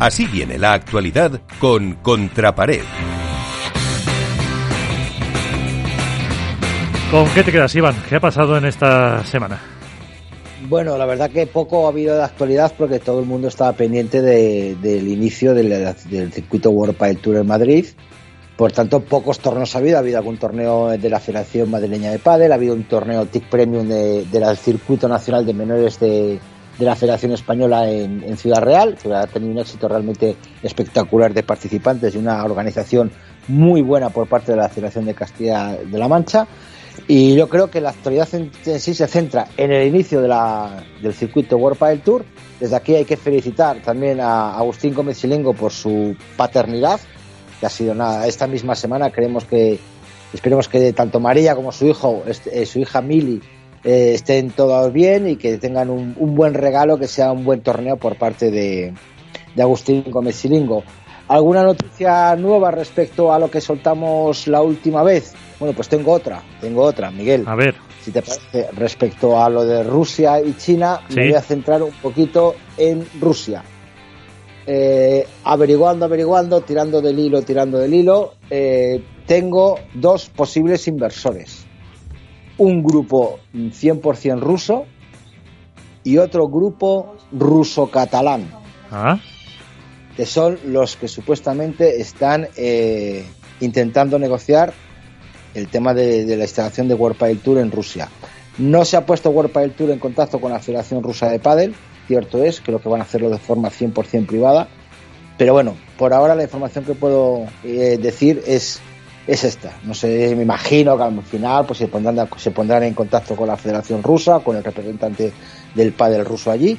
Así viene la actualidad con Contrapared. ¿Con qué te quedas, Iván? ¿Qué ha pasado en esta semana? Bueno, la verdad que poco ha habido de actualidad porque todo el mundo estaba pendiente del inicio del, circuito World Padel Tour en Madrid. Por tanto, pocos torneos ha habido. Ha habido algún torneo de la Federación Madrileña de Padel, ha habido un torneo TIC Premium del Circuito Nacional de Menores de, la Federación Española en, Ciudad Real, que ha tenido un éxito realmente espectacular de participantes y una organización muy buena por parte de la Federación de Castilla de la Mancha. Y yo creo que la actualidad en, sí se centra en el inicio de la, del circuito World Padel Tour. Desde aquí hay que felicitar también a Agustín Gómez Silengo por su paternidad, que ha sido nada. Esta misma semana creemos que, esperemos que tanto María como su hijo, este, eh, su hija Mili, eh, estén todos bien y que tengan un, buen regalo, que sea un buen torneo por parte de, de Agustín Gómez Silingo. ¿Alguna noticia nueva respecto a lo que soltamos la última vez? Bueno, pues tengo otra, tengo otra, Miguel. A ver. Si te parece, respecto a lo de Rusia y China, me voy a centrar un poquito en Rusia. Eh, averiguando, averiguando, tirando del hilo, tirando del hilo, eh, tengo dos posibles inversores. Un grupo 100% ruso y otro grupo ruso-catalán. ¿Ah? que son los que supuestamente están eh, intentando negociar el tema de, la instalación de World Padel Tour en Rusia. No se ha puesto World Padel Tour en contacto con la Federación Rusa de Padel, cierto es, creo que van a hacerlo de forma 100% privada, pero bueno, por ahora la información que puedo eh, decir es, es esta. No sé, me imagino que al final pues se pondrán, se pondrán en contacto con la Federación Rusa, con el representante del Padel ruso allí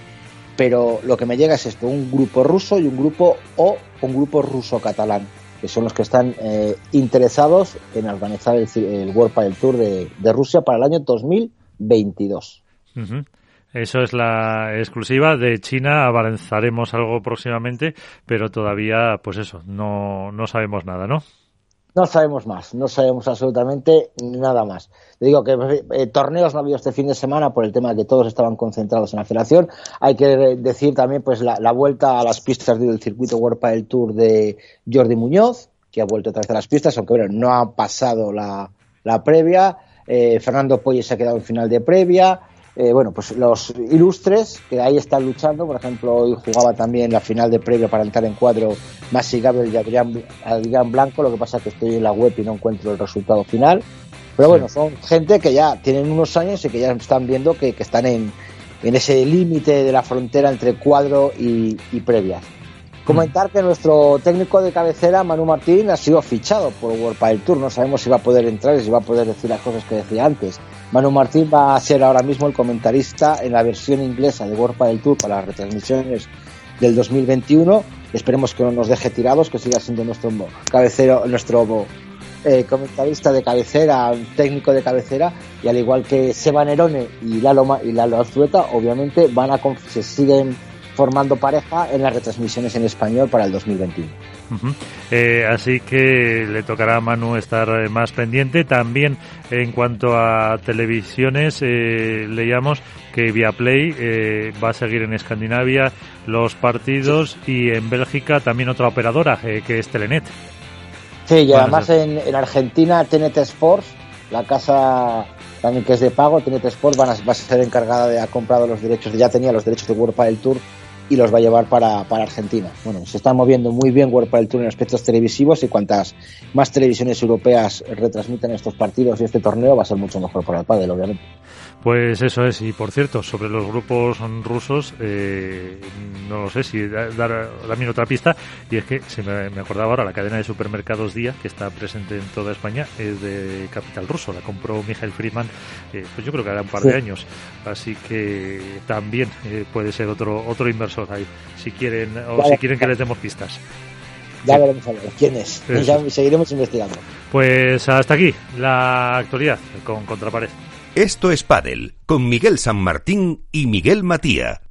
pero lo que me llega es esto, un grupo ruso y un grupo o un grupo ruso-catalán, que son los que están eh, interesados en organizar el, World Padel Tour de, Rusia para el año 2022. Eso es la exclusiva de China. Avanzaremos algo próximamente, pero todavía, pues eso, no, no sabemos nada, ¿no? No sabemos más, no sabemos absolutamente nada más. Te digo que eh, torneos no ha habido este fin de semana por el tema de que todos estaban concentrados en la federación. Hay que decir también pues la, vuelta a las pistas del circuito World del Tour de Jordi Muñoz, que ha vuelto otra vez a las pistas, aunque bueno, no ha pasado la, previa. Eh, Fernando Poyes se ha quedado en final de previa. Eh, bueno, pues los ilustres que ahí están luchando, por ejemplo, hoy jugaba también la final de previo para entrar en cuadro Masi Gabriel y Adrián, Blanco, lo que pasa es que estoy en la web y no encuentro el resultado final. Pero bueno, son gente que ya tienen unos años y que ya están viendo que, están en, ese límite de la frontera entre cuadro y, y previas. Comentar que nuestro técnico de cabecera, Manu Martín, ha sido fichado por World Padel Tour. No sabemos si va a poder entrar y si va a poder decir las cosas que decía antes. Manu Martín va a ser ahora mismo el comentarista en la versión inglesa de World Padel Tour para las retransmisiones del 2021. Esperemos que no nos deje tirados, que siga siendo nuestro cabecero, nuestro eh, comentarista de cabecera, técnico de cabecera, y al igual que Seba Nerone y Lalo, y Lalo Azueta, obviamente van a se siguen formando pareja en las retransmisiones en español para el 2021. Eh, así que le tocará a Manu estar eh, más pendiente. También en cuanto a televisiones, eh, leíamos que Viaplay eh, va a seguir en Escandinavia los partidos y en Bélgica también otra operadora, que es Telenet. Sí, y además en, en, Argentina TNT Sports, la casa también que es de pago, TNT Sports va a ser encargada de ha comprado los derechos, ya tenía los derechos de World del Tour y los va a llevar para, para Argentina. Bueno, se está moviendo muy bien World el Tour en aspectos televisivos y cuantas más televisiones europeas retransmiten estos partidos y este torneo va a ser mucho mejor para el pádel, obviamente. Pues eso es, y por cierto, sobre los grupos rusos, eh, no sé si dar también otra pista, y es que se me, acordaba ahora, la cadena de supermercados Día, que está presente en toda España, es de capital ruso, la compró Michael Friedman, eh, pues yo creo que hará un par de años, así que también eh, puede ser otro otro inversor ahí, si quieren o si quieren que les demos pistas. Ya veremos a ver quién es, seguiremos investigando. Pues hasta aquí la actualidad con Contrapared. Esto es Padel, con Miguel San Martín y Miguel Matía.